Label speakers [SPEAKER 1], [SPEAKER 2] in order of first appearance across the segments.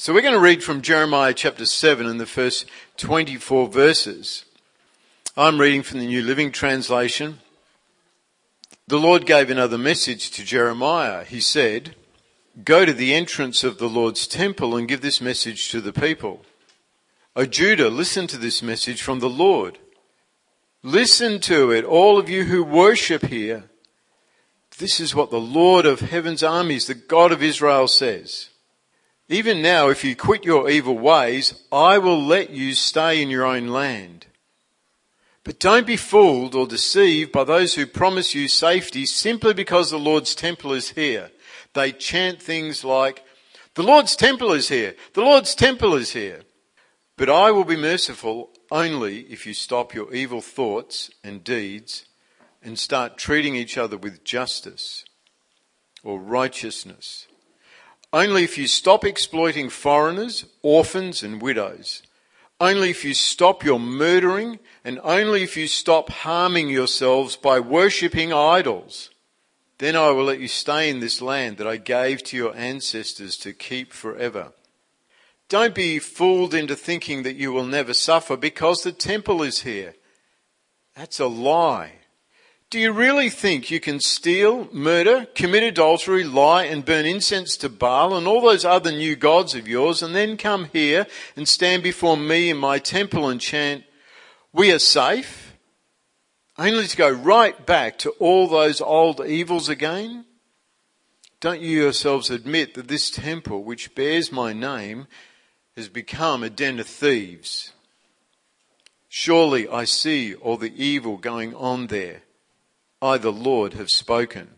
[SPEAKER 1] So we're going to read from Jeremiah chapter 7 and the first 24 verses. I'm reading from the New Living Translation. The Lord gave another message to Jeremiah. He said, Go to the entrance of the Lord's temple and give this message to the people. O Judah, listen to this message from the Lord. Listen to it, all of you who worship here. This is what the Lord of heaven's armies, the God of Israel says. Even now, if you quit your evil ways, I will let you stay in your own land. But don't be fooled or deceived by those who promise you safety simply because the Lord's temple is here. They chant things like, the Lord's temple is here. The Lord's temple is here. But I will be merciful only if you stop your evil thoughts and deeds and start treating each other with justice or righteousness. Only if you stop exploiting foreigners, orphans and widows. Only if you stop your murdering and only if you stop harming yourselves by worshipping idols. Then I will let you stay in this land that I gave to your ancestors to keep forever. Don't be fooled into thinking that you will never suffer because the temple is here. That's a lie. Do you really think you can steal, murder, commit adultery, lie, and burn incense to Baal and all those other new gods of yours, and then come here and stand before me in my temple and chant, We are safe? Only to go right back to all those old evils again? Don't you yourselves admit that this temple, which bears my name, has become a den of thieves? Surely I see all the evil going on there I, the Lord, have spoken.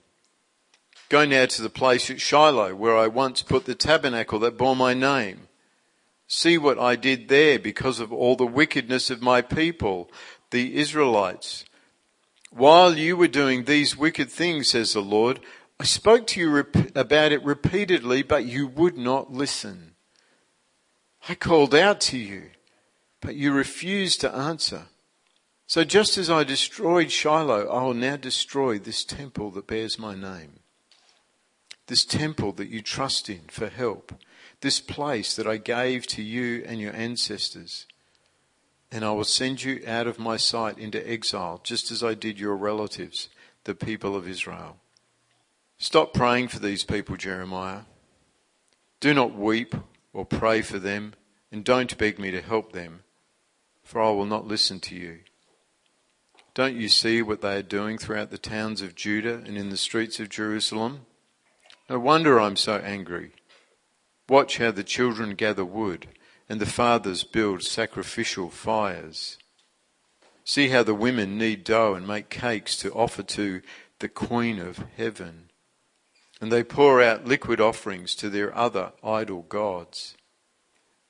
[SPEAKER 1] Go now to the place at Shiloh where I once put the tabernacle that bore my name. See what I did there because of all the wickedness of my people, the Israelites. While you were doing these wicked things, says the Lord, I spoke to you rep- about it repeatedly, but you would not listen. I called out to you, but you refused to answer. So just as I destroyed Shiloh, I will now destroy this temple that bears my name. This temple that you trust in for help. This place that I gave to you and your ancestors. And I will send you out of my sight into exile, just as I did your relatives, the people of Israel. Stop praying for these people, Jeremiah. Do not weep or pray for them, and don't beg me to help them, for I will not listen to you. Don't you see what they are doing throughout the towns of Judah and in the streets of Jerusalem? No wonder I'm so angry. Watch how the children gather wood and the fathers build sacrificial fires. See how the women knead dough and make cakes to offer to the Queen of Heaven. And they pour out liquid offerings to their other idol gods.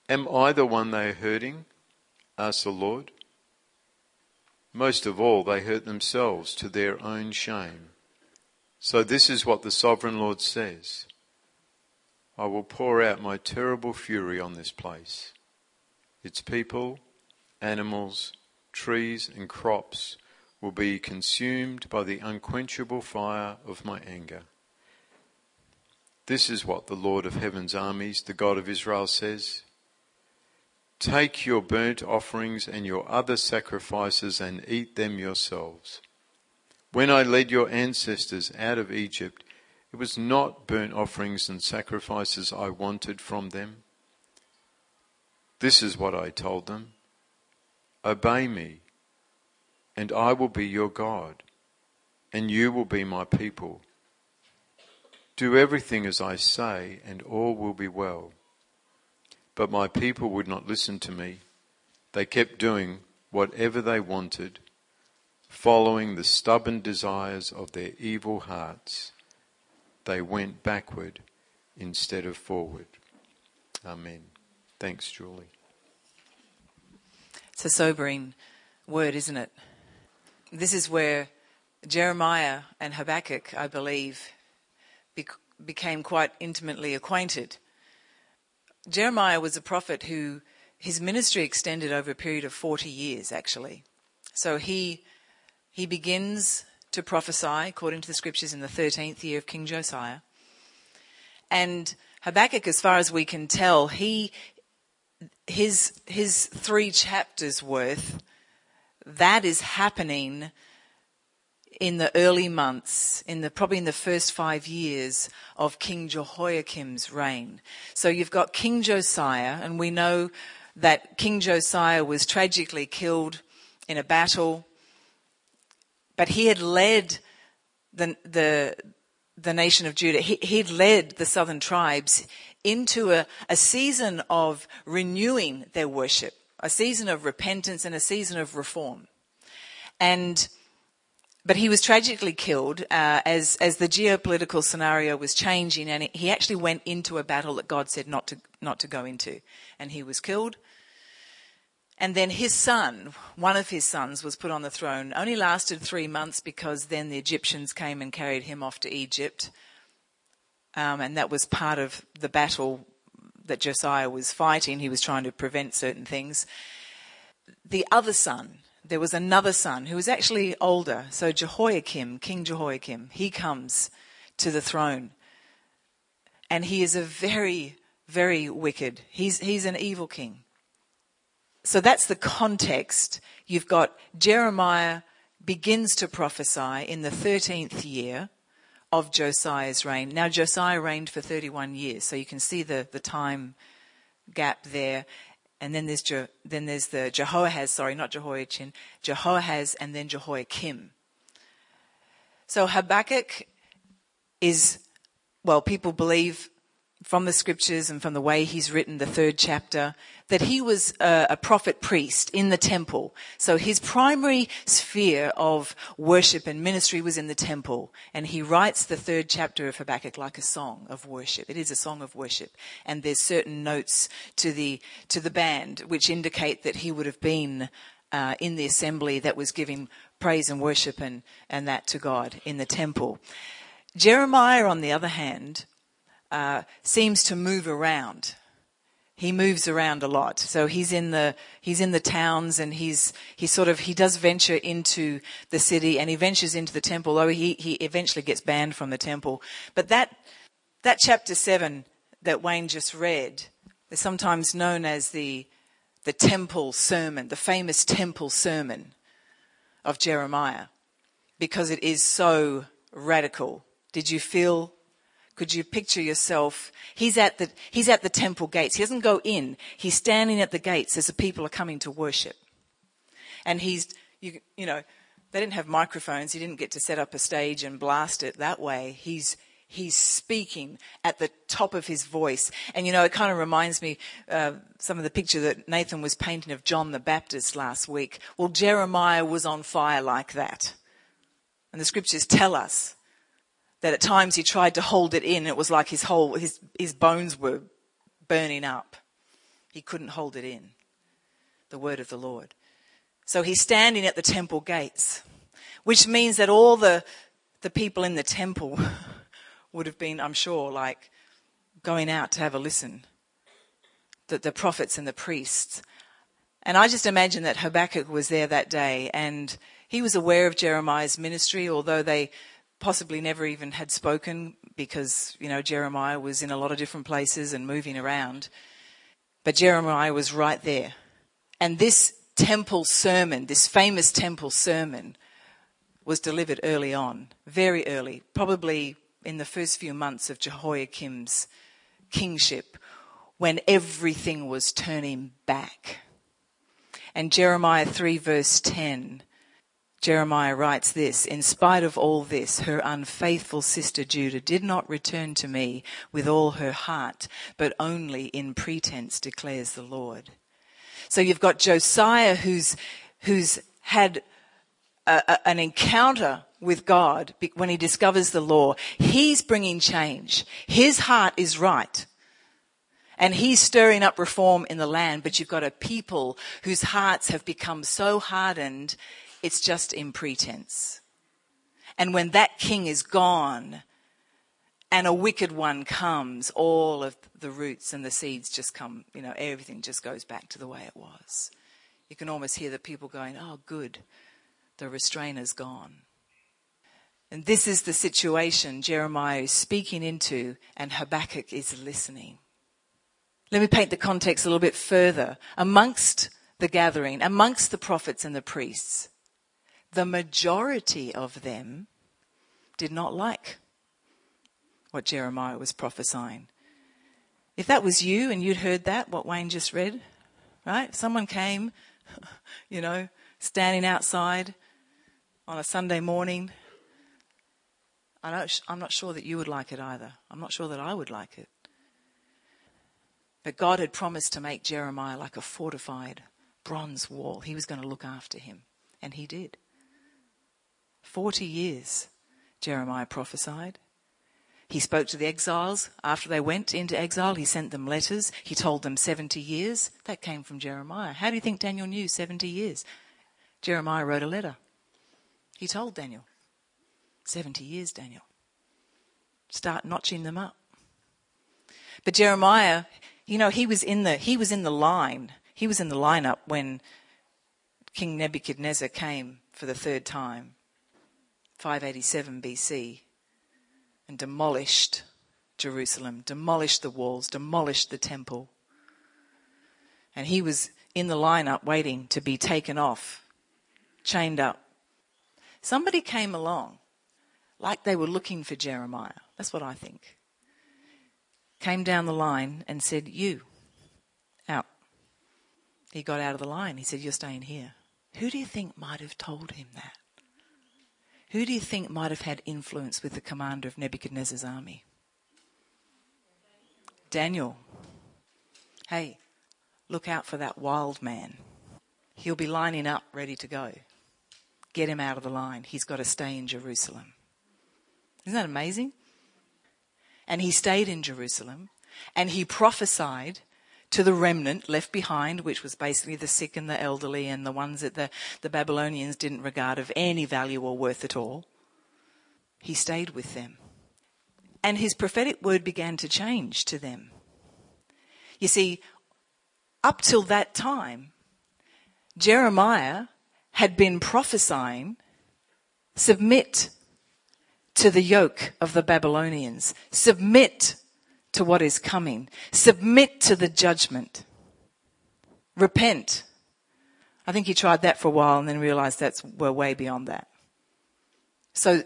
[SPEAKER 1] Am I the one they are hurting? asked the Lord. Most of all, they hurt themselves to their own shame. So, this is what the sovereign Lord says I will pour out my terrible fury on this place. Its people, animals, trees, and crops will be consumed by the unquenchable fire of my anger. This is what the Lord of heaven's armies, the God of Israel, says. Take your burnt offerings and your other sacrifices and eat them yourselves. When I led your ancestors out of Egypt, it was not burnt offerings and sacrifices I wanted from them. This is what I told them Obey me, and I will be your God, and you will be my people. Do everything as I say, and all will be well. But my people would not listen to me. They kept doing whatever they wanted, following the stubborn desires of their evil hearts. They went backward instead of forward. Amen. Thanks, Julie.
[SPEAKER 2] It's a sobering word, isn't it? This is where Jeremiah and Habakkuk, I believe, became quite intimately acquainted. Jeremiah was a prophet who his ministry extended over a period of 40 years, actually. So he, he begins to prophesy, according to the scriptures, in the 13th year of King Josiah. And Habakkuk, as far as we can tell, he, his, his three chapters worth, that is happening in the early months, in the, probably in the first five years of King Jehoiakim's reign. So you've got King Josiah, and we know that King Josiah was tragically killed in a battle, but he had led the, the, the nation of Judah, he, he'd led the southern tribes into a, a season of renewing their worship, a season of repentance and a season of reform. And but he was tragically killed uh, as as the geopolitical scenario was changing, and he actually went into a battle that God said not to not to go into, and he was killed. And then his son, one of his sons, was put on the throne. Only lasted three months because then the Egyptians came and carried him off to Egypt, um, and that was part of the battle that Josiah was fighting. He was trying to prevent certain things. The other son there was another son who was actually older. So Jehoiakim, King Jehoiakim, he comes to the throne. And he is a very, very wicked. He's, he's an evil king. So that's the context. You've got Jeremiah begins to prophesy in the 13th year of Josiah's reign. Now, Josiah reigned for 31 years, so you can see the, the time gap there and then there's Je, then there's the Jehoahaz, sorry, not Jehoiachin, Jehoahaz, and then Jehoiakim. So Habakkuk is, well, people believe from the scriptures and from the way he's written the third chapter that he was a, a, prophet priest in the temple. So his primary sphere of worship and ministry was in the temple. And he writes the third chapter of Habakkuk like a song of worship. It is a song of worship. And there's certain notes to the, to the band which indicate that he would have been uh, in the assembly that was giving praise and worship and, and that to God in the temple. Jeremiah, on the other hand, uh, seems to move around. He moves around a lot. So he's in the, he's in the towns and he's, he sort of, he does venture into the city and he ventures into the temple, though he, he eventually gets banned from the temple. But that, that chapter seven that Wayne just read is sometimes known as the, the temple sermon, the famous temple sermon of Jeremiah, because it is so radical. Did you feel could you picture yourself? He's at the, he's at the temple gates. He doesn't go in. He's standing at the gates as the people are coming to worship. And he's, you, you know, they didn't have microphones. He didn't get to set up a stage and blast it that way. He's, he's speaking at the top of his voice. And you know, it kind of reminds me uh, some of the picture that Nathan was painting of John the Baptist last week. Well, Jeremiah was on fire like that. And the scriptures tell us that at times he tried to hold it in. It was like his whole, his, his bones were burning up. He couldn't hold it in. The word of the Lord. So he's standing at the temple gates, which means that all the, the people in the temple would have been, I'm sure, like going out to have a listen. The, the prophets and the priests. And I just imagine that Habakkuk was there that day and he was aware of Jeremiah's ministry, although they possibly never even had spoken because, you know, Jeremiah was in a lot of different places and moving around. But Jeremiah was right there. And this temple sermon, this famous temple sermon, was delivered early on, very early, probably in the first few months of Jehoiakim's kingship, when everything was turning back. And Jeremiah 3 verse 10 Jeremiah writes this In spite of all this, her unfaithful sister Judah did not return to me with all her heart, but only in pretense, declares the Lord. So you've got Josiah who's, who's had a, a, an encounter with God when he discovers the law. He's bringing change. His heart is right. And he's stirring up reform in the land, but you've got a people whose hearts have become so hardened, it's just in pretense. And when that king is gone and a wicked one comes, all of the roots and the seeds just come, you know, everything just goes back to the way it was. You can almost hear the people going, oh, good, the restrainer's gone. And this is the situation Jeremiah is speaking into, and Habakkuk is listening. Let me paint the context a little bit further. Amongst the gathering, amongst the prophets and the priests, the majority of them did not like what Jeremiah was prophesying. If that was you and you'd heard that, what Wayne just read, right? Someone came, you know, standing outside on a Sunday morning. I am not sure that you would like it either. I'm not sure that I would like it. But God had promised to make Jeremiah like a fortified bronze wall. He was going to look after him. And he did. Forty years, Jeremiah prophesied. He spoke to the exiles after they went into exile. He sent them letters. He told them 70 years. That came from Jeremiah. How do you think Daniel knew 70 years? Jeremiah wrote a letter. He told Daniel, 70 years, Daniel. Start notching them up. But Jeremiah, you know, he was in the, he was in the line. He was in the lineup when King Nebuchadnezzar came for the third time, 587 BC and demolished Jerusalem, demolished the walls, demolished the temple. And he was in the lineup waiting to be taken off, chained up. Somebody came along like they were looking for Jeremiah. That's what I think. Came down the line and said, You, out. He got out of the line. He said, You're staying here. Who do you think might have told him that? Who do you think might have had influence with the commander of Nebuchadnezzar's army? Daniel. Hey, look out for that wild man. He'll be lining up ready to go. Get him out of the line. He's got to stay in Jerusalem. Isn't that amazing? And he stayed in Jerusalem and he prophesied to the remnant left behind, which was basically the sick and the elderly and the ones that the, the Babylonians didn't regard of any value or worth at all. He stayed with them. And his prophetic word began to change to them. You see, up till that time, Jeremiah had been prophesying, submit to the yoke of the Babylonians, submit to what is coming. Submit to the judgment. Repent. I think he tried that for a while and then realized that's we're way beyond that. So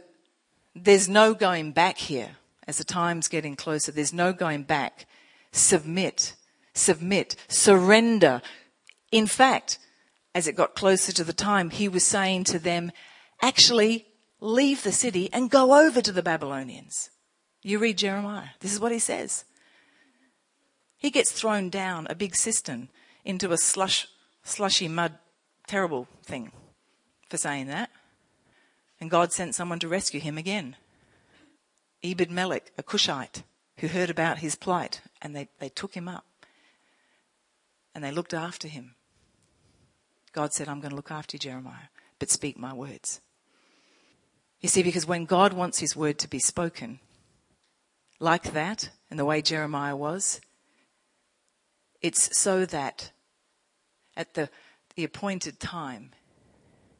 [SPEAKER 2] there's no going back here. As the time's getting closer, there's no going back. Submit. Submit. Surrender. In fact, as it got closer to the time, he was saying to them, actually, leave the city and go over to the Babylonians. You read Jeremiah. This is what he says. He gets thrown down a big cistern into a slush, slushy mud, terrible thing for saying that. And God sent someone to rescue him again. Ebed Melech, a Cushite, who heard about his plight, and they, they took him up and they looked after him. God said, I'm going to look after you, Jeremiah, but speak my words. You see, because when God wants his word to be spoken, like that, and the way Jeremiah was, it's so that at the, the appointed time,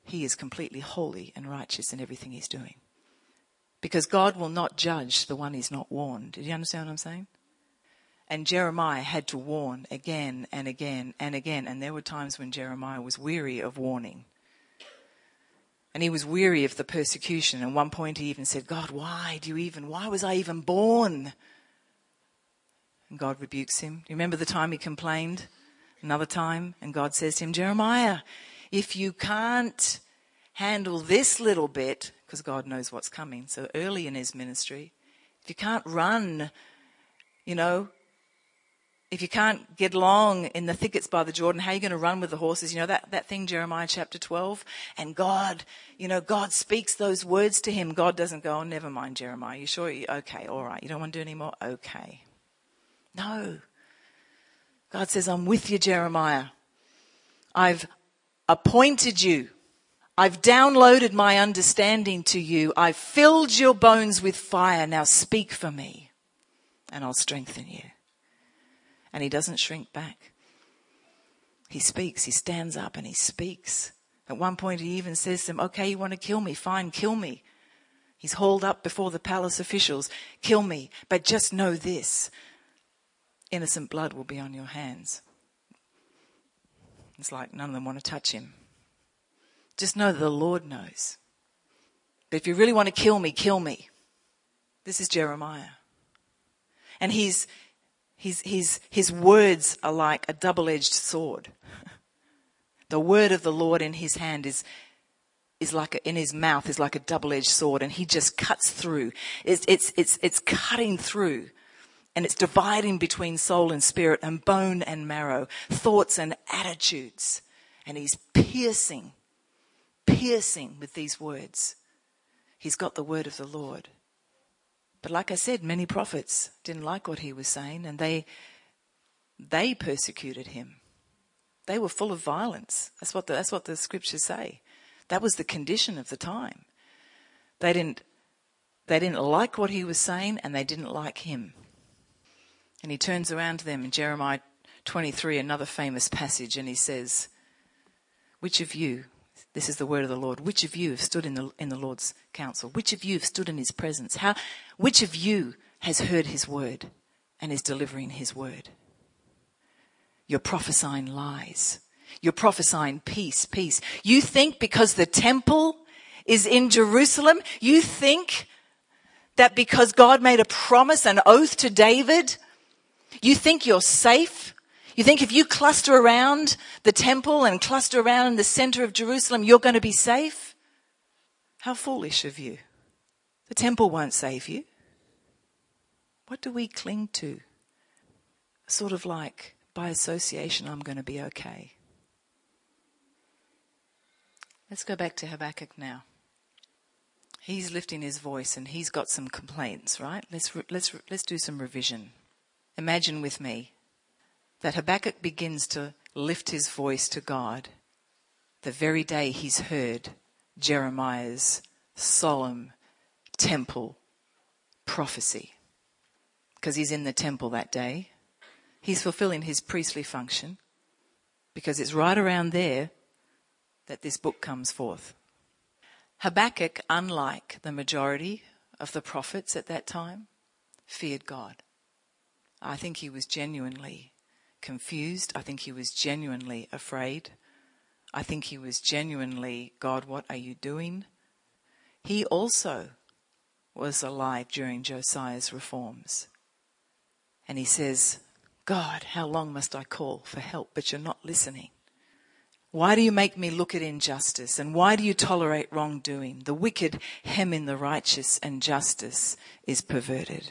[SPEAKER 2] he is completely holy and righteous in everything he's doing. Because God will not judge the one he's not warned. Do you understand what I'm saying? And Jeremiah had to warn again and again and again. And there were times when Jeremiah was weary of warning. And he was weary of the persecution. At one point, he even said, God, why do you even, why was I even born? And God rebukes him. Do you remember the time he complained? Another time, and God says to him, Jeremiah, if you can't handle this little bit, because God knows what's coming, so early in his ministry, if you can't run, you know, if you can't get along in the thickets by the Jordan, how are you going to run with the horses? You know, that, that thing, Jeremiah chapter 12. And God, you know, God speaks those words to him. God doesn't go, oh, never mind, Jeremiah. You sure? You, okay, all right. You don't want to do any more? Okay. No. God says, I'm with you, Jeremiah. I've appointed you. I've downloaded my understanding to you. I've filled your bones with fire. Now speak for me and I'll strengthen you and he doesn't shrink back. He speaks, he stands up and he speaks. At one point, he even says to them, Okay, you want to kill me? Fine, kill me. He's hauled up before the palace officials. Kill me, but just know this innocent blood will be on your hands. It's like none of them want to touch him. Just know that the Lord knows. But if you really want to kill me, kill me. This is Jeremiah. And his, his, his, his words are like a double edged sword. The word of the Lord in his hand is, is like a, in his mouth is like a double edged sword and he just cuts through. It's, it's, it's, it's cutting through and it's dividing between soul and spirit and bone and marrow, thoughts and attitudes. And he's piercing, piercing with these words. He's got the word of the Lord. But like I said, many prophets didn't like what he was saying and they, they persecuted him. They were full of violence. That's what the, that's what the scriptures say. That was the condition of the time. They didn't, they didn't like what he was saying and they didn't like him. And he turns around to them in Jeremiah 23, another famous passage, and he says, Which of you, this is the word of the Lord, which of you have stood in the, in the Lord's counsel? Which of you have stood in his presence? How, which of you has heard his word and is delivering his word? You're prophesying lies. You're prophesying peace, peace. You think because the temple is in Jerusalem, you think that because God made a promise, an oath to David, you think you're safe? You think if you cluster around the temple and cluster around in the center of Jerusalem, you're going to be safe? How foolish of you. The temple won't save you. What do we cling to? Sort of like, by association, I'm going to be okay. Let's go back to Habakkuk now. He's lifting his voice and he's got some complaints, right? Let's, let's, let's do some revision. Imagine with me that Habakkuk begins to lift his voice to God the very day he's heard Jeremiah's solemn temple prophecy. Because he's in the temple that day. He's fulfilling his priestly function. Because it's right around there that this book comes forth. Habakkuk, unlike the majority of the prophets at that time, feared God. I think he was genuinely confused. I think he was genuinely afraid. I think he was genuinely, God, what are you doing? He also was alive during Josiah's reforms. And he says, God, how long must I call for help? But you're not listening. Why do you make me look at injustice? And why do you tolerate wrongdoing? The wicked hem in the righteous, and justice is perverted.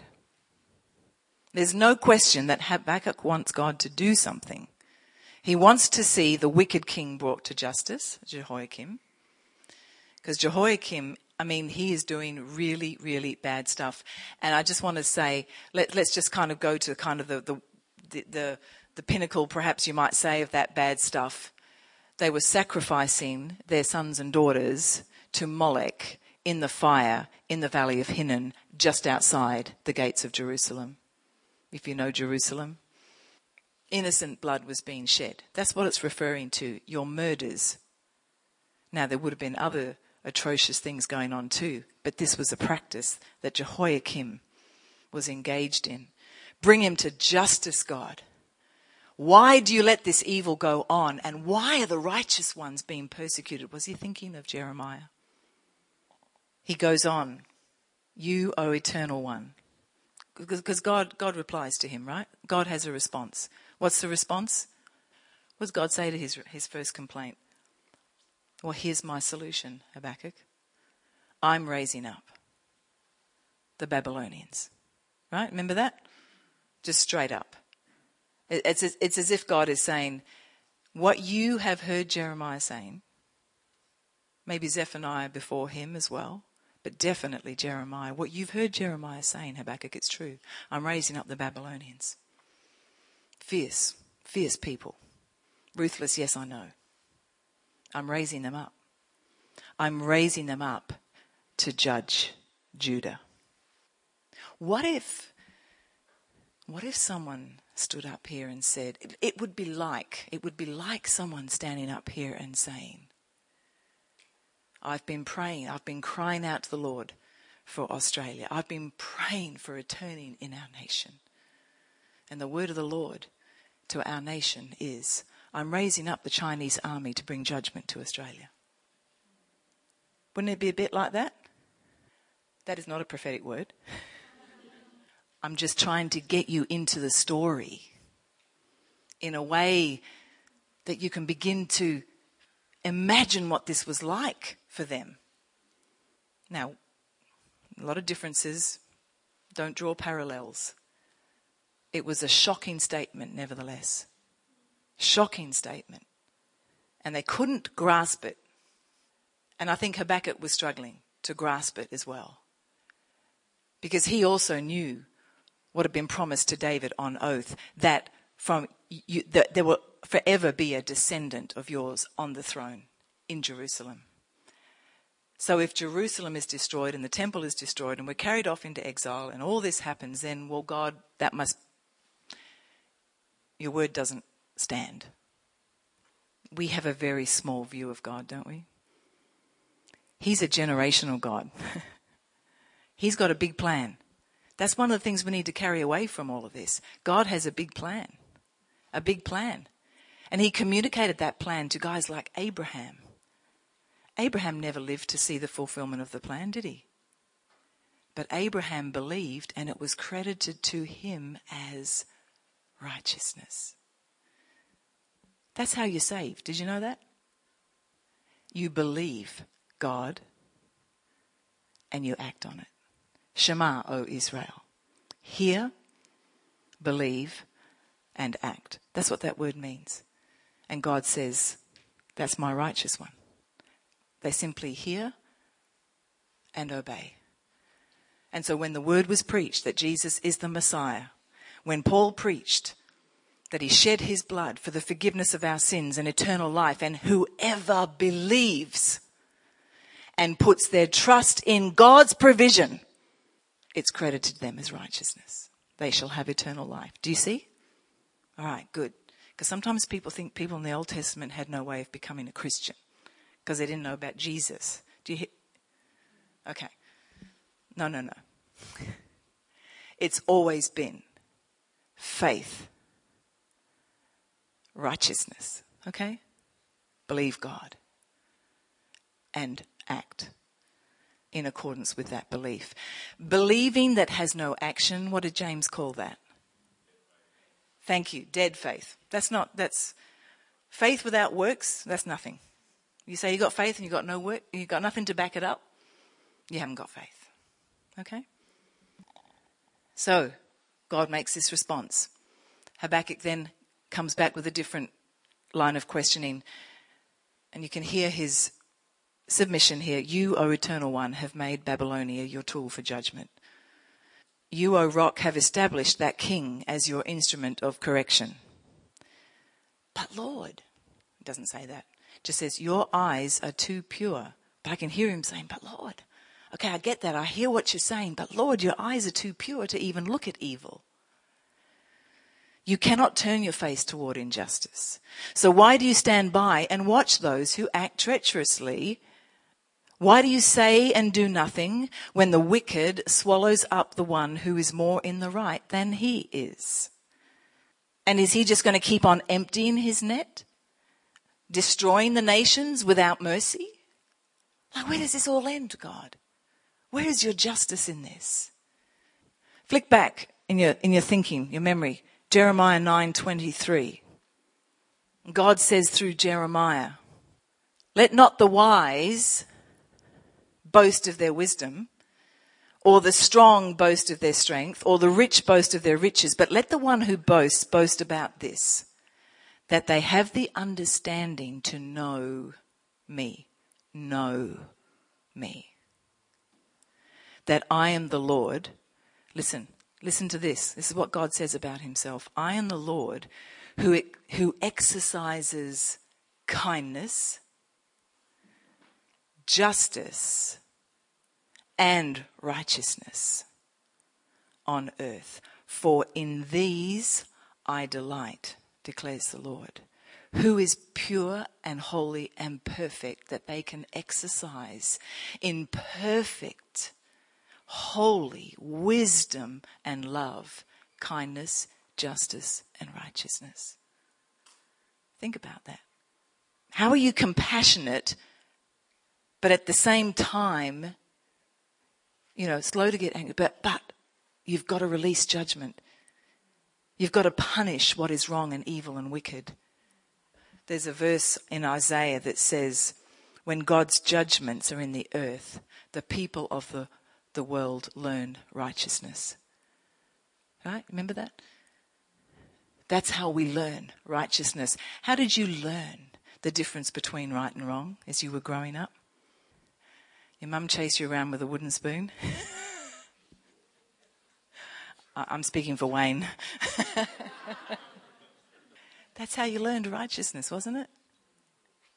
[SPEAKER 2] There's no question that Habakkuk wants God to do something. He wants to see the wicked king brought to justice, Jehoiakim. Because Jehoiakim, I mean, he is doing really, really bad stuff. And I just want to say, let, us just kind of go to kind of the, the, the, the, the pinnacle, perhaps you might say, of that bad stuff. They were sacrificing their sons and daughters to Molech in the fire in the valley of Hinnom, just outside the gates of Jerusalem if you know Jerusalem. Innocent blood was being shed. That's what it's referring to. Your murders. Now, there would have been other atrocious things going on too, but this was a practice that Jehoiakim was engaged in. Bring him to justice, God. Why do you let this evil go on? And why are the righteous ones being persecuted? Was he thinking of Jeremiah? He goes on, You, O eternal one, because God, God replies to him, right? God has a response. What's the response? What does God say to his, his first complaint? Well, here's my solution, Habakkuk. I'm raising up the Babylonians. Right? Remember that? Just straight up. It's as, it's as if God is saying, what you have heard Jeremiah saying, maybe Zephaniah before him as well, but definitely Jeremiah. What you've heard Jeremiah say in Habakkuk, it's true. I'm raising up the Babylonians. Fierce, fierce people. Ruthless, yes, I know. I'm raising them up. I'm raising them up to judge Judah. What if, what if someone stood up here and said, it, it would be like, it would be like someone standing up here and saying, I've been praying, I've been crying out to the Lord for Australia. I've been praying for a turning in our nation. And the word of the Lord to our nation is I'm raising up the Chinese army to bring judgment to Australia. Wouldn't it be a bit like that? That is not a prophetic word. I'm just trying to get you into the story in a way that you can begin to imagine what this was like for them. Now, a lot of differences, don't draw parallels. It was a shocking statement, nevertheless. Shocking statement. And they couldn't grasp it. And I think Habakkuk was struggling to grasp it as well. Because he also knew what had been promised to David on oath that from you, that there will forever be a descendant of yours on the throne in Jerusalem. So if Jerusalem is destroyed and the temple is destroyed and we're carried off into exile and all this happens, then, well, God, that must, your word doesn't stand. We have a very small view of God, don't we? He's a generational God. He's got a big plan. That's one of the things we need to carry away from all of this. God has a big plan. A big plan. And he communicated that plan to guys like Abraham. Abraham never lived to see the fulfillment of the plan, did he? But Abraham believed and it was credited to him as righteousness. That's how you're saved. Did you know that? You believe God and you act on it. Shema, O Israel. Hear, believe, and act. That's what that word means. And God says, That's my righteous one. They simply hear and obey. And so when the word was preached that Jesus is the Messiah, when Paul preached that he shed his blood for the forgiveness of our sins and eternal life, and whoever believes and puts their trust in God's provision, it's credited to them as righteousness. They shall have eternal life. Do you see? All right, good. Because sometimes people think people in the Old Testament had no way of becoming a Christian because they didn't know about Jesus. Do you hear? Okay. No, no, no. It's always been faith, righteousness, okay? Believe God and act in accordance with that belief. Believing that has no action, what did James call that? Thank you, dead faith. That's not, that's faith without works, that's nothing. You say you got faith and you got no work, you got nothing to back it up, you haven't got faith. Okay? So, God makes this response. Habakkuk then comes back with a different line of questioning, and you can hear his submission here. You, O Eternal One, have made Babylonia your tool for judgment. You, O Rock, have established that king as your instrument of correction. But Lord, it doesn't say that It just says, Your eyes are too pure. But I can hear him saying, But Lord, okay, I get that. I hear what you're saying, but Lord, your eyes are too pure to even look at evil. You cannot turn your face toward injustice. So why do you stand by and watch those who act treacherously? Why do you say and do nothing when the wicked swallows up the one who is more in the right than he is? And is he just going to keep on emptying his net? destroying the nations without mercy? Like, where does this all end, God? Where is your justice in this? Flick back in your, in your thinking, your memory. Jeremiah 9:23. God says through Jeremiah, "Let not the wise boast of their wisdom, or the strong boast of their strength, or the rich boast of their riches, but let the one who boasts boast about this, that they have the understanding to know me. Know me. That I am the Lord. Listen, listen to this. This is what God says about himself. I am the Lord who, who exercises kindness, justice, and righteousness on earth. For in these I delight declares the Lord, who is pure and holy and perfect, that they can exercise in perfect holy, wisdom and love, kindness, justice and righteousness. Think about that. How are you compassionate, but at the same time, you know, slow to get angry, but, but you've got to release judgment. You've got to punish what is wrong and evil and wicked. There's a verse in Isaiah that says, when God's judgments are in the earth, the people of the, the world learn righteousness. Right? Remember that? That's how we learn righteousness. How did you learn the difference between right and wrong as you were growing up? Your mum chased you around with a wooden spoon? I'm speaking for Wayne. That's how you learned righteousness, wasn't it?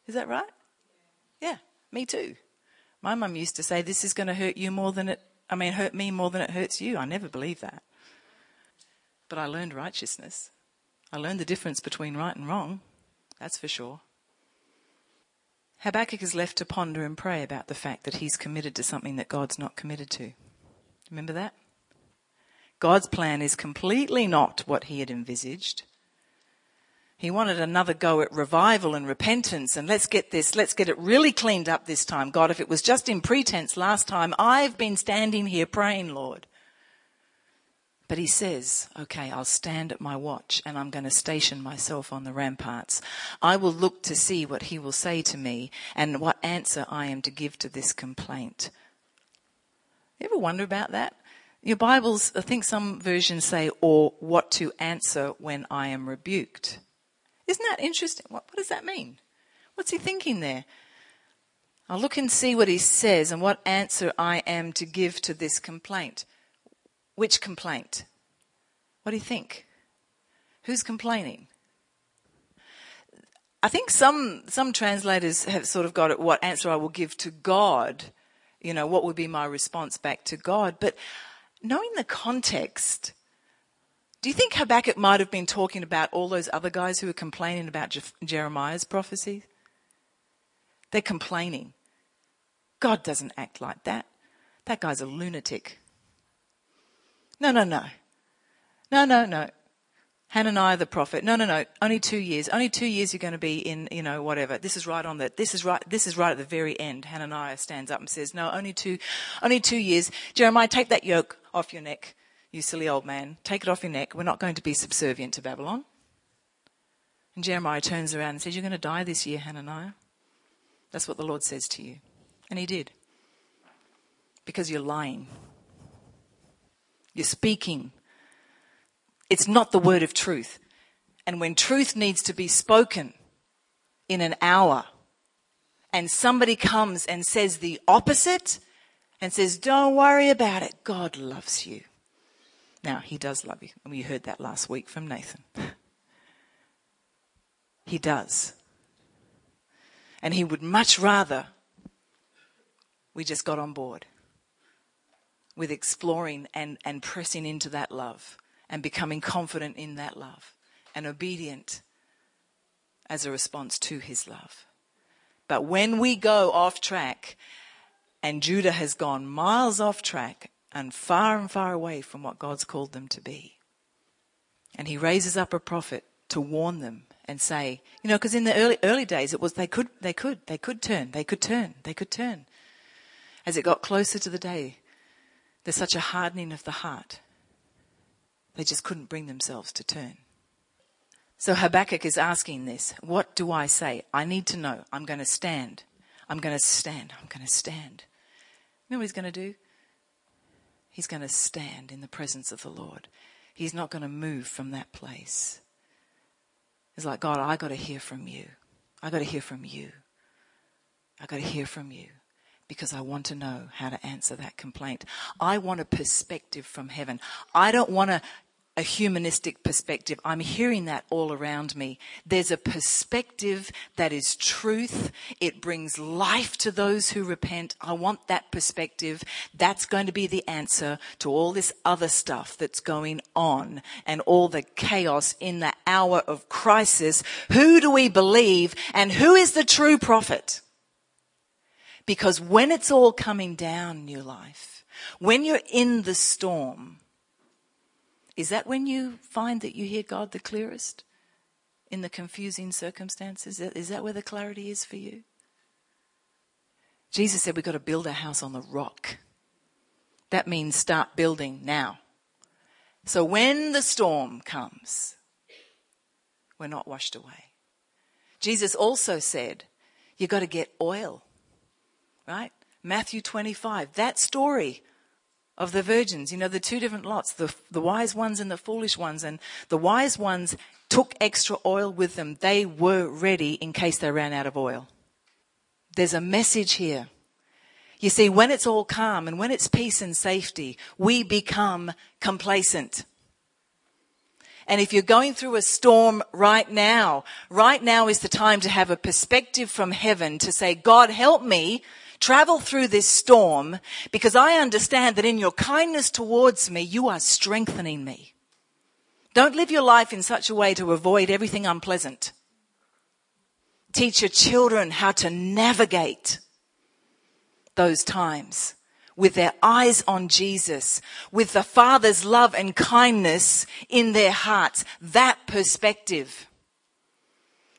[SPEAKER 2] Is that right? Yeah, me too. My mum used to say, This is going to hurt you more than it, I mean, hurt me more than it hurts you. I never believed that. But I learned righteousness. I learned the difference between right and wrong. That's for sure. Habakkuk is left to ponder and pray about the fact that he's committed to something that God's not committed to. Remember that? God's plan is completely not what he had envisaged. He wanted another go at revival and repentance and let's get this, let's get it really cleaned up this time. God, if it was just in pretense last time, I've been standing here praying, Lord. But he says, okay, I'll stand at my watch and I'm going to station myself on the ramparts. I will look to see what he will say to me and what answer I am to give to this complaint. You ever wonder about that? Your Bibles, I think some versions say, or what to answer when I am rebuked. Isn't that interesting? What, what does that mean? What's he thinking there? I'll look and see what he says and what answer I am to give to this complaint. Which complaint? What do you think? Who's complaining? I think some some translators have sort of got it what answer I will give to God. You know, what would be my response back to God? But knowing the context, do you think Habakkuk might have been talking about all those other guys who were complaining about Je- Jeremiah's prophecy? They're complaining. God doesn't act like that. That guy's a lunatic. No, no, no. No, no, no. Hananiah the prophet. No, no, no. Only two years. Only two years you're going to be in, you know, whatever. This is right on that. this is right, this is right at the very end. Hananiah stands up and says, no, only two, only two years. Jeremiah, take that yoke off your neck, you silly old man. Take it off your neck. We're not going to be subservient to Babylon. And Jeremiah turns around and says, you're going to die this year, Hananiah. That's what the Lord says to you. And he did. Because you're lying. You're speaking. It's not the word of truth. And when truth needs to be spoken in an hour, and somebody comes and says the opposite and says, Don't worry about it, God loves you. Now, He does love you. And we heard that last week from Nathan. he does. And He would much rather we just got on board with exploring and, and pressing into that love and becoming confident in that love and obedient as a response to his love. But when we go off track, and Judah has gone miles off track and far and far away from what God's called them to be, and he raises up a prophet to warn them and say, you know, because in the early early days it was they could they could they could turn they could turn they could turn. As it got closer to the day there's such a hardening of the heart. They just couldn't bring themselves to turn. So Habakkuk is asking this What do I say? I need to know. I'm going to stand. I'm going to stand. I'm going to stand. You know what he's going to do? He's going to stand in the presence of the Lord. He's not going to move from that place. It's like, God, I got to hear from you. I got to hear from you. I got to hear from you because I want to know how to answer that complaint. I want a perspective from heaven. I don't want a, a humanistic perspective. I'm hearing that all around me. There's a perspective that is truth. It brings life to those who repent. I want that perspective. That's going to be the answer to all this other stuff that's going on and all the chaos in the hour of crisis. Who do we believe and who is the true prophet? Because when it's all coming down, new life, when you're in the storm, is that when you find that you hear God the clearest? In the confusing circumstances? Is that where the clarity is for you? Jesus said we've got to build our house on the rock. That means start building now. So when the storm comes, we're not washed away. Jesus also said, you've got to get oil, right? Matthew 25, that story of the virgins, you know, the two different lots, the, the wise ones and the foolish ones. And the wise ones took extra oil with them. They were ready in case they ran out of oil. There's a message here. You see, when it's all calm and when it's peace and safety, we become complacent. And if you're going through a storm right now, right now is the time to have a perspective from heaven to say, God, help me travel through this storm because I understand that in your kindness towards me, you are strengthening me. Don't live your life in such a way to avoid everything unpleasant. Teach your children how to navigate those times with their eyes on Jesus, with the Father's love and kindness in their hearts. That perspective.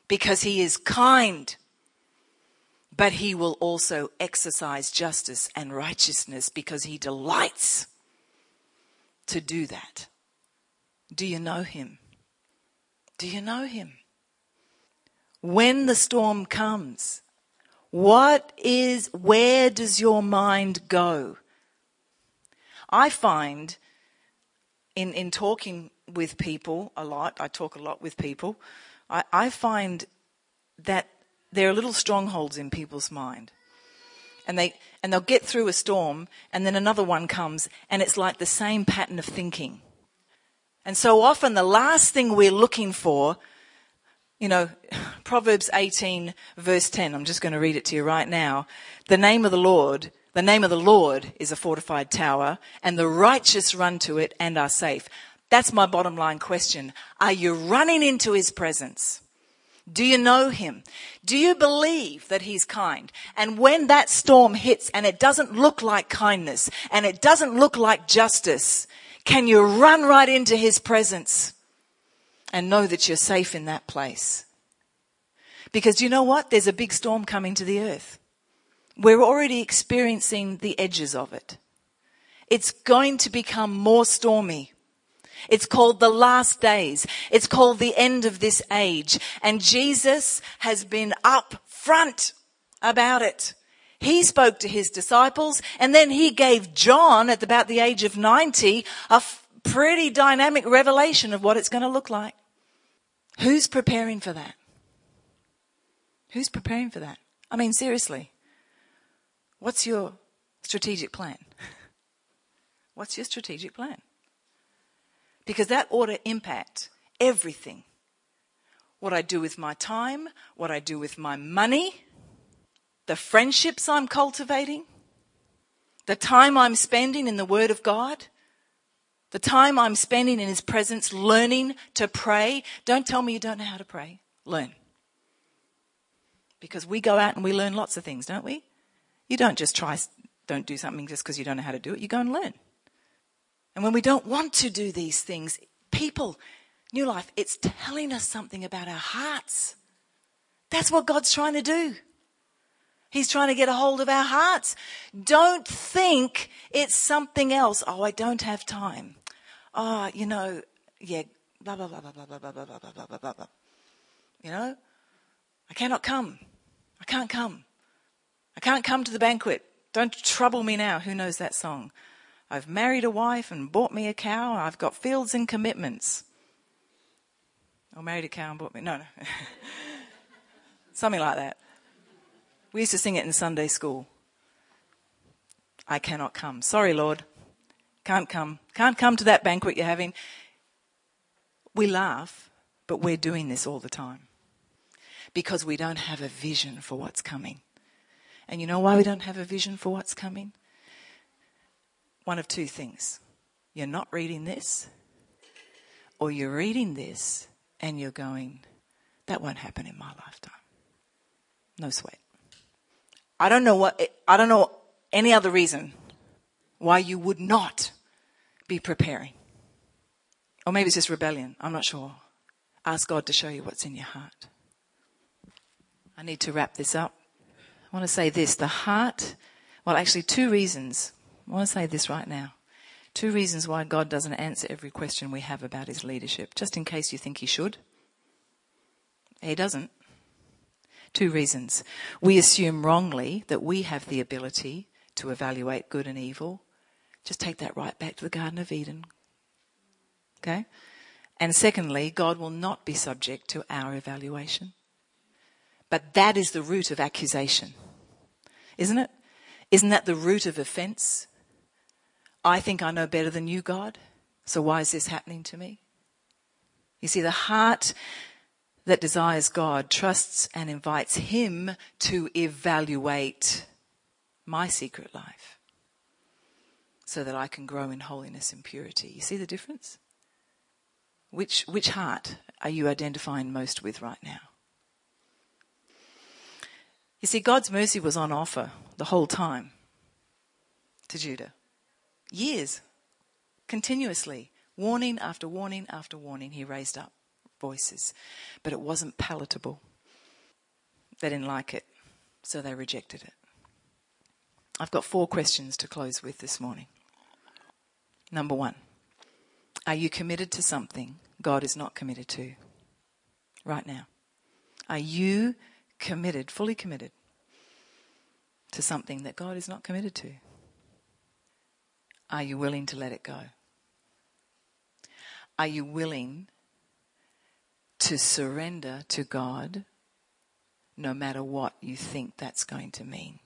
[SPEAKER 2] Because He is kind, but He will also exercise justice and righteousness because He delights to do that. Do you know Him? Do you know Him? When the storm comes, what is, where does your mind go? I find in, in talking with people a lot, I talk a lot with people, I, I find that there are little strongholds in people's mind. And they, and they'll get through a storm and then another one comes and it's like the same pattern of thinking. And so often the last thing we're looking for you know, Proverbs 18 verse 10, I'm just going to read it to you right now. The name of the Lord, the name of the Lord is a fortified tower and the righteous run to it and are safe. That's my bottom line question. Are you running into his presence? Do you know him? Do you believe that he's kind? And when that storm hits and it doesn't look like kindness and it doesn't look like justice, can you run right into his presence? and know that you're safe in that place. Because you know what? There's a big storm coming to the earth. We're already experiencing the edges of it. It's going to become more stormy. It's called the last days. It's called the end of this age. And Jesus has been up front about it. He spoke to his disciples and then he gave John at about the age of 90 a f- pretty dynamic revelation of what it's going to look like. Who's preparing for that? Who's preparing for that? I mean, seriously. What's your strategic plan? What's your strategic plan? Because that ought to impact everything. What I do with my time, what I do with my money, the friendships I'm cultivating, the time I'm spending in the Word of God, the time I'm spending in His presence learning to pray. Don't tell me you don't know how to pray. Learn. Because we go out and we learn lots of things, don't we? You don't just try, don't do something just because you don't know how to do it. You go and learn. And when we don't want to do these things, people, New Life, it's telling us something about our hearts. That's what God's trying to do. He's trying to get a hold of our hearts. Don't think it's something else. Oh, I don't have time. Oh, you know, yeah, blah, blah, blah, blah, blah, blah, blah, blah, blah, blah, blah, blah, blah. You know, I cannot come. I can't come. I can't come to the banquet. Don't trouble me now. Who knows that song? I've married a wife and bought me a cow. I've got fields and commitments. Or married a cow and bought me. No, no. Something like that. We used to sing it in Sunday school. I cannot come. Sorry, Lord. Can't come. Can't come to that banquet you're having. We laugh, but we're doing this all the time because we don't have a vision for what's coming. And you know why we don't have a vision for what's coming? One of two things. You're not reading this, or you're reading this and you're going, that won't happen in my lifetime. No sweat. I don't know what, I don't know any other reason why you would not be preparing. Or maybe it's just rebellion. I'm not sure. Ask God to show you what's in your heart. I need to wrap this up. I want to say this. The heart, well, actually, two reasons. I want to say this right now. Two reasons why God doesn't answer every question we have about his leadership, just in case you think he should. He doesn't. Two reasons. We assume wrongly that we have the ability to evaluate good and evil. Just take that right back to the Garden of Eden. Okay? And secondly, God will not be subject to our evaluation. But that is the root of accusation. Isn't it? Isn't that the root of offense? I think I know better than you, God. So why is this happening to me? You see, the heart that desires God trusts and invites Him to evaluate my secret life so that I can grow in holiness and purity. You see the difference? Which, which heart are you identifying most with right now? You see, God's mercy was on offer the whole time to Judah. Years. Continuously. Warning after warning after warning, he raised up voices. But it wasn't palatable. They didn't like it, so they rejected it. I've got four questions to close with this morning. Number one Are you committed to something God is not committed to right now? Are you committed, fully committed to something that God is not committed to? Are you willing to let it go? Are you willing to surrender to God no matter what you think that's going to mean.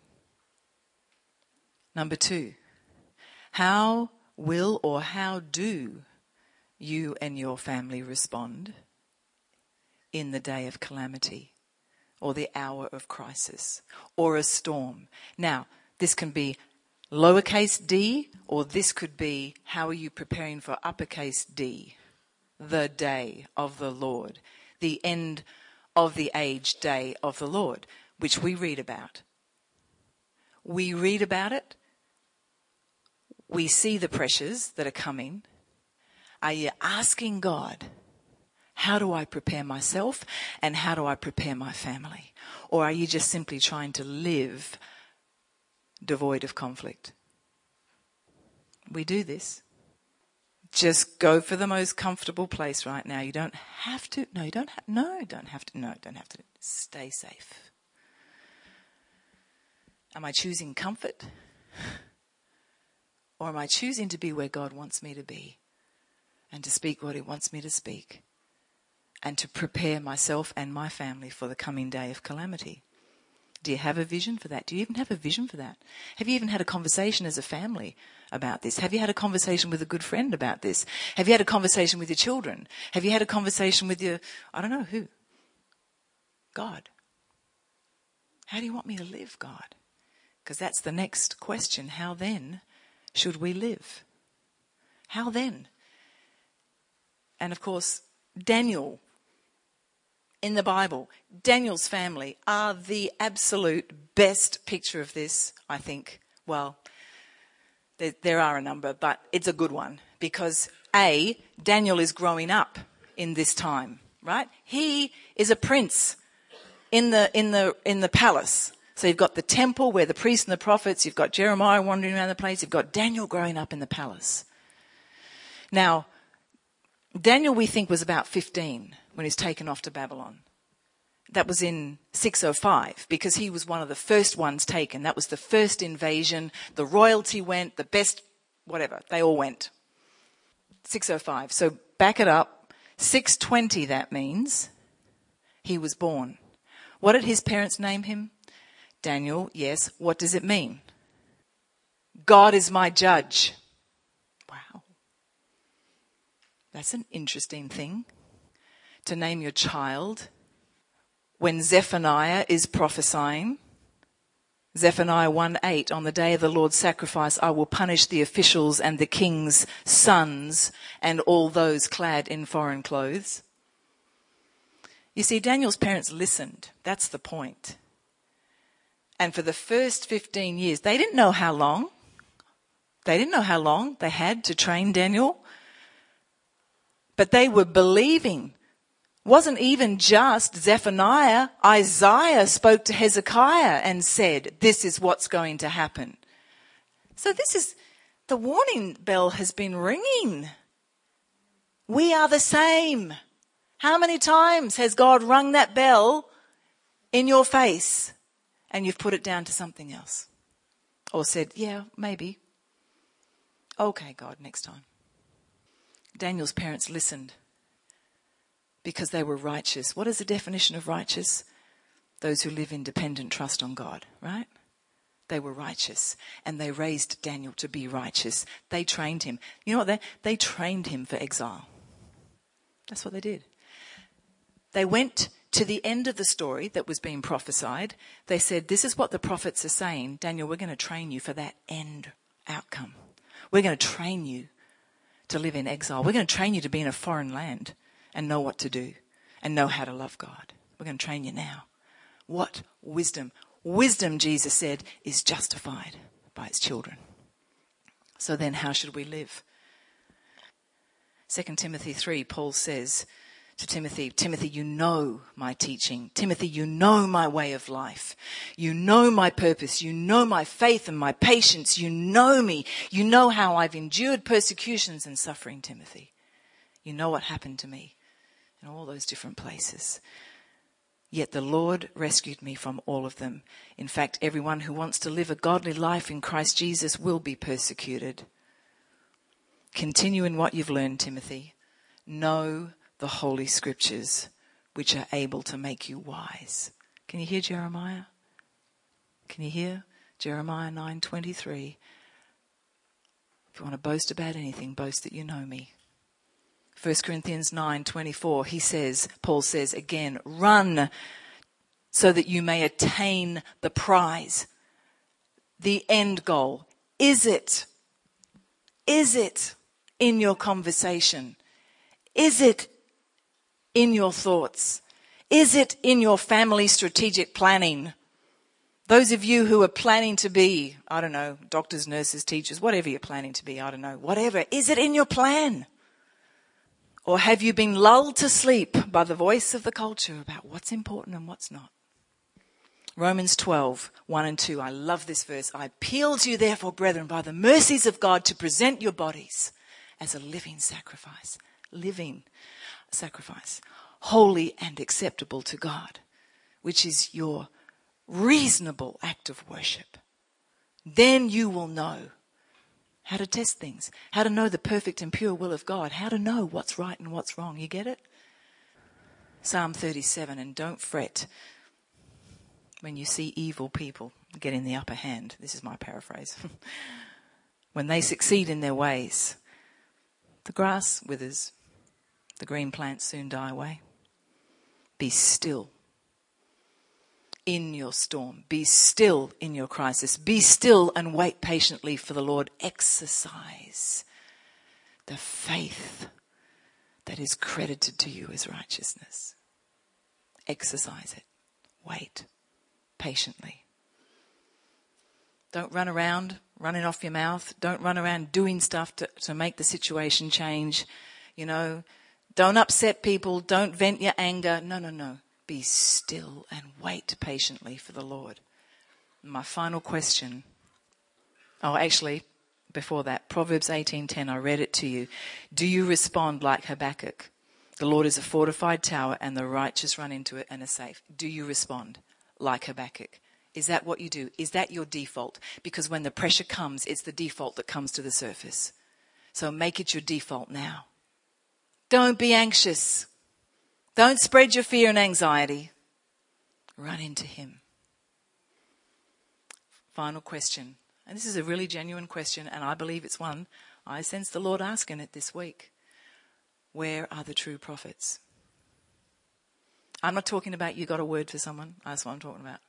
[SPEAKER 2] Number two, how will or how do you and your family respond in the day of calamity or the hour of crisis or a storm? Now, this can be lowercase d or this could be how are you preparing for uppercase D? the day of the Lord, the end of the age day of the Lord, which we read about. We read about it. We see the pressures that are coming. Are you asking God, how do I prepare myself and how do I prepare my family? Or are you just simply trying to live devoid of conflict? We do this just go for the most comfortable place right now. You don't have to. No, you don't. Ha- no, don't have to. No, don't have to. Stay safe. Am I choosing comfort? Or am I choosing to be where God wants me to be and to speak what He wants me to speak and to prepare myself and my family for the coming day of calamity? Do you have a vision for that? Do you even have a vision for that? Have you even had a conversation as a family about this? Have you had a conversation with a good friend about this? Have you had a conversation with your children? Have you had a conversation with your, I don't know who? God. How do you want me to live, God? Because that's the next question. How then should we live? How then? And of course, Daniel in the Bible. Daniel's family are the absolute best picture of this, I think. Well, there, there, are a number, but it's a good one because A, Daniel is growing up in this time, right? He is a prince in the, in the, in the palace. So you've got the temple where the priests and the prophets, you've got Jeremiah wandering around the place, you've got Daniel growing up in the palace. Now, Daniel we think was about 15 when he's taken off to Babylon. That was in 605 because he was one of the first ones taken. That was the first invasion. The royalty went, the best, whatever, they all went. 605. So back it up. 620 that means he was born. What did his parents name him? Daniel, yes. What does it mean? God is my judge. Wow. That's an interesting thing to name your child when Zephaniah is prophesying. Zephaniah 1 8, on the day of the Lord's sacrifice, I will punish the officials and the king's sons and all those clad in foreign clothes. You see, Daniel's parents listened. That's the point. And for the first 15 years, they didn't know how long. They didn't know how long they had to train Daniel. But they were believing. Wasn't even just Zephaniah. Isaiah spoke to Hezekiah and said, this is what's going to happen. So this is, the warning bell has been ringing. We are the same. How many times has God rung that bell in your face and you've put it down to something else? Or said, yeah, maybe. Okay, God, next time. Daniel's parents listened because they were righteous. What is the definition of righteous? Those who live in dependent trust on God, right? They were righteous and they raised Daniel to be righteous. They trained him. You know what? They, they trained him for exile. That's what they did. They went to the end of the story that was being prophesied. They said, This is what the prophets are saying. Daniel, we're going to train you for that end outcome. We're going to train you to live in exile. We're going to train you to be in a foreign land and know what to do and know how to love God. We're going to train you now. What wisdom? Wisdom, Jesus said, is justified by its children. So then, how should we live? 2 Timothy 3, Paul says, to Timothy, Timothy, you know my teaching. Timothy, you know my way of life. You know my purpose. You know my faith and my patience. You know me. You know how I've endured persecutions and suffering, Timothy. You know what happened to me in all those different places. Yet the Lord rescued me from all of them. In fact, everyone who wants to live a godly life in Christ Jesus will be persecuted. Continue in what you've learned, Timothy. Know the Holy Scriptures, which are able to make you wise. Can you hear Jeremiah? Can you hear Jeremiah 9:23? If you want to boast about anything, boast that you know me. 1 Corinthians 9:24 he says Paul says again run so that you may attain the prize the end goal is it is it in your conversation is it in your thoughts? Is it in your family strategic planning? Those of you who are planning to be, I don't know, doctors, nurses, teachers, whatever you're planning to be, I don't know, whatever, is it in your plan? Or have you been lulled to sleep by the voice of the culture about what's important and what's not? Romans 12, 1 and 2. I love this verse. I appeal to you, therefore, brethren, by the mercies of God, to present your bodies as a living sacrifice. Living sacrifice, holy and acceptable to God, which is your reasonable act of worship. Then you will know how to test things, how to know the perfect and pure will of God, how to know what's right and what's wrong. You get it? Psalm 37, and don't fret when you see evil people getting the upper hand. This is my paraphrase. when they succeed in their ways, the grass withers, the green plants soon die away. Be still in your storm. Be still in your crisis. Be still and wait patiently for the Lord. Exercise the faith that is credited to you as righteousness. Exercise it. Wait patiently. Don't run around running off your mouth. Don't run around doing stuff to, to make the situation change. You know, don't upset people. Don't vent your anger. No, no, no. Be still and wait patiently for the Lord. My final question. Oh, actually, before that, Proverbs 18:10. I read it to you. Do you respond like Habakkuk? The Lord is a fortified tower, and the righteous run into it and are safe. Do you respond like Habakkuk? Is that what you do? Is that your default? Because when the pressure comes, it's the default that comes to the surface. So make it your default now. Don't be anxious. Don't spread your fear and anxiety. Run into Him. Final question. And this is a really genuine question, and I believe it's one I sense the Lord asking it this week. Where are the true prophets? I'm not talking about you got a word for someone. That's what I'm talking about.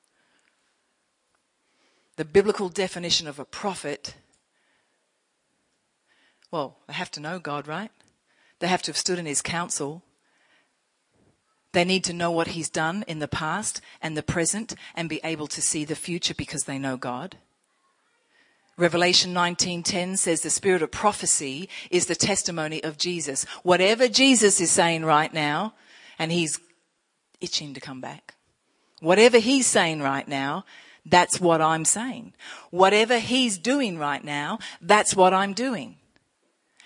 [SPEAKER 2] The biblical definition of a prophet, well, they have to know God, right? They have to have stood in his counsel. They need to know what he's done in the past and the present and be able to see the future because they know God. Revelation 19:10 says the spirit of prophecy is the testimony of Jesus. Whatever Jesus is saying right now, and he's itching to come back. Whatever he's saying right now, that's what I'm saying. Whatever he's doing right now, that's what I'm doing.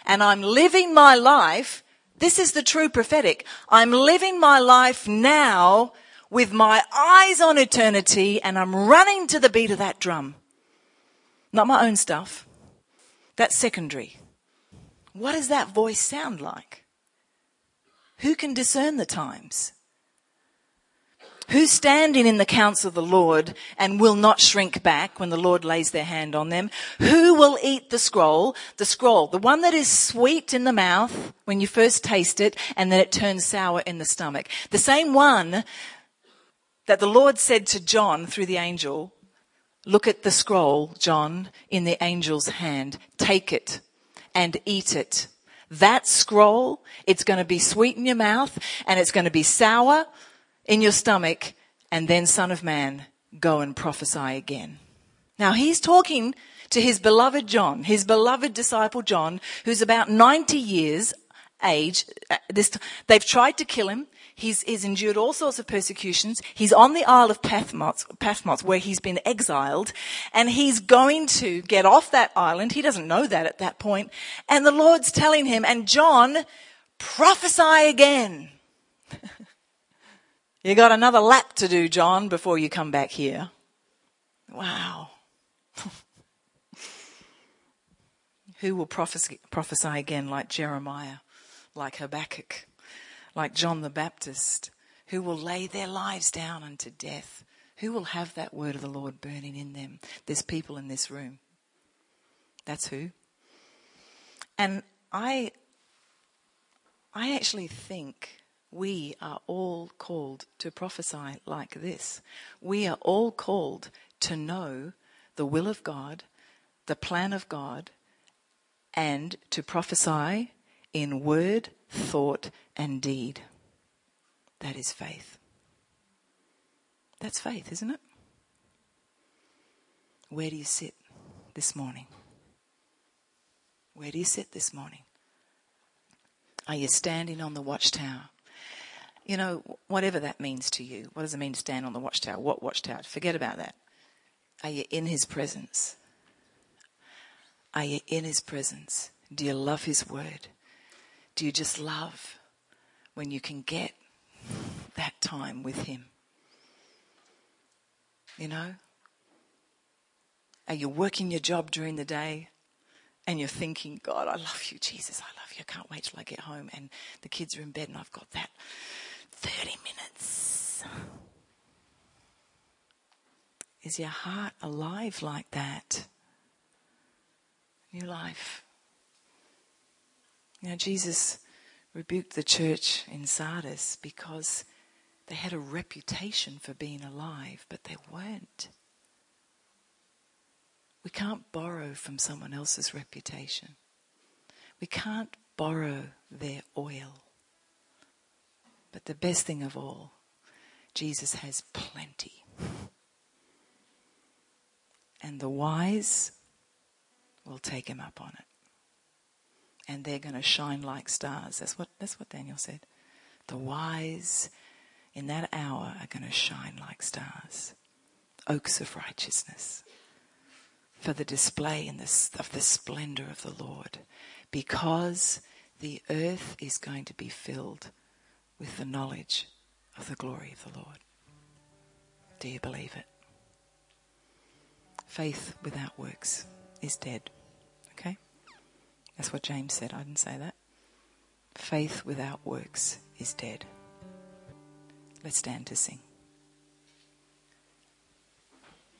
[SPEAKER 2] And I'm living my life. This is the true prophetic. I'm living my life now with my eyes on eternity and I'm running to the beat of that drum. Not my own stuff. That's secondary. What does that voice sound like? Who can discern the times? Who's standing in the counsel of the Lord and will not shrink back when the Lord lays their hand on them? Who will eat the scroll? The scroll, the one that is sweet in the mouth when you first taste it and then it turns sour in the stomach. The same one that the Lord said to John through the angel, look at the scroll, John, in the angel's hand. Take it and eat it. That scroll, it's going to be sweet in your mouth and it's going to be sour in your stomach, and then, Son of Man, go and prophesy again. Now, he's talking to his beloved John, his beloved disciple John, who's about 90 years age. Uh, this, they've tried to kill him. He's, he's, endured all sorts of persecutions. He's on the Isle of Patmos, Patmos, where he's been exiled, and he's going to get off that island. He doesn't know that at that point. And the Lord's telling him, and John, prophesy again. You got another lap to do, John, before you come back here. Wow. Who will prophesy, prophesy again like Jeremiah, like Habakkuk, like John the Baptist? Who will lay their lives down unto death? Who will have that word of the Lord burning in them? There's people in this room. That's who. And I, I actually think we are all called to prophesy like this. We are all called to know the will of God, the plan of God, and to prophesy in word, thought, and deed. That is faith. That's faith, isn't it? Where do you sit this morning? Where do you sit this morning? Are you standing on the watchtower? You know, whatever that means to you. What does it mean to stand on the watchtower? What watchtower? Forget about that. Are you in his presence? Are you in his presence? Do you love his word? Do you just love when you can get that time with him? You know? Are you working your job during the day and you're thinking, God, I love you, Jesus, I love you. I can't wait till I get home and the kids are in bed and I've got that 30 minutes. Is your heart alive like that? New life. You Jesus rebuked the church in Sardis because they had a reputation for being alive, but they weren't. We can't borrow from someone else's reputation. We can't borrow their oil. But the best thing of all, Jesus has plenty. And the wise will take him up on it. And they're going to shine like stars. That's what, that's what Daniel said. The wise in that hour are going to shine like stars. Oaks of righteousness. For the display this, of the splendor of the Lord. Because the earth is going to be filled with the knowledge of the glory of the Lord. Do you believe it? Faith without works is dead. Okay? That's what James said. I didn't say that. Faith without works is dead. Let's stand to sing.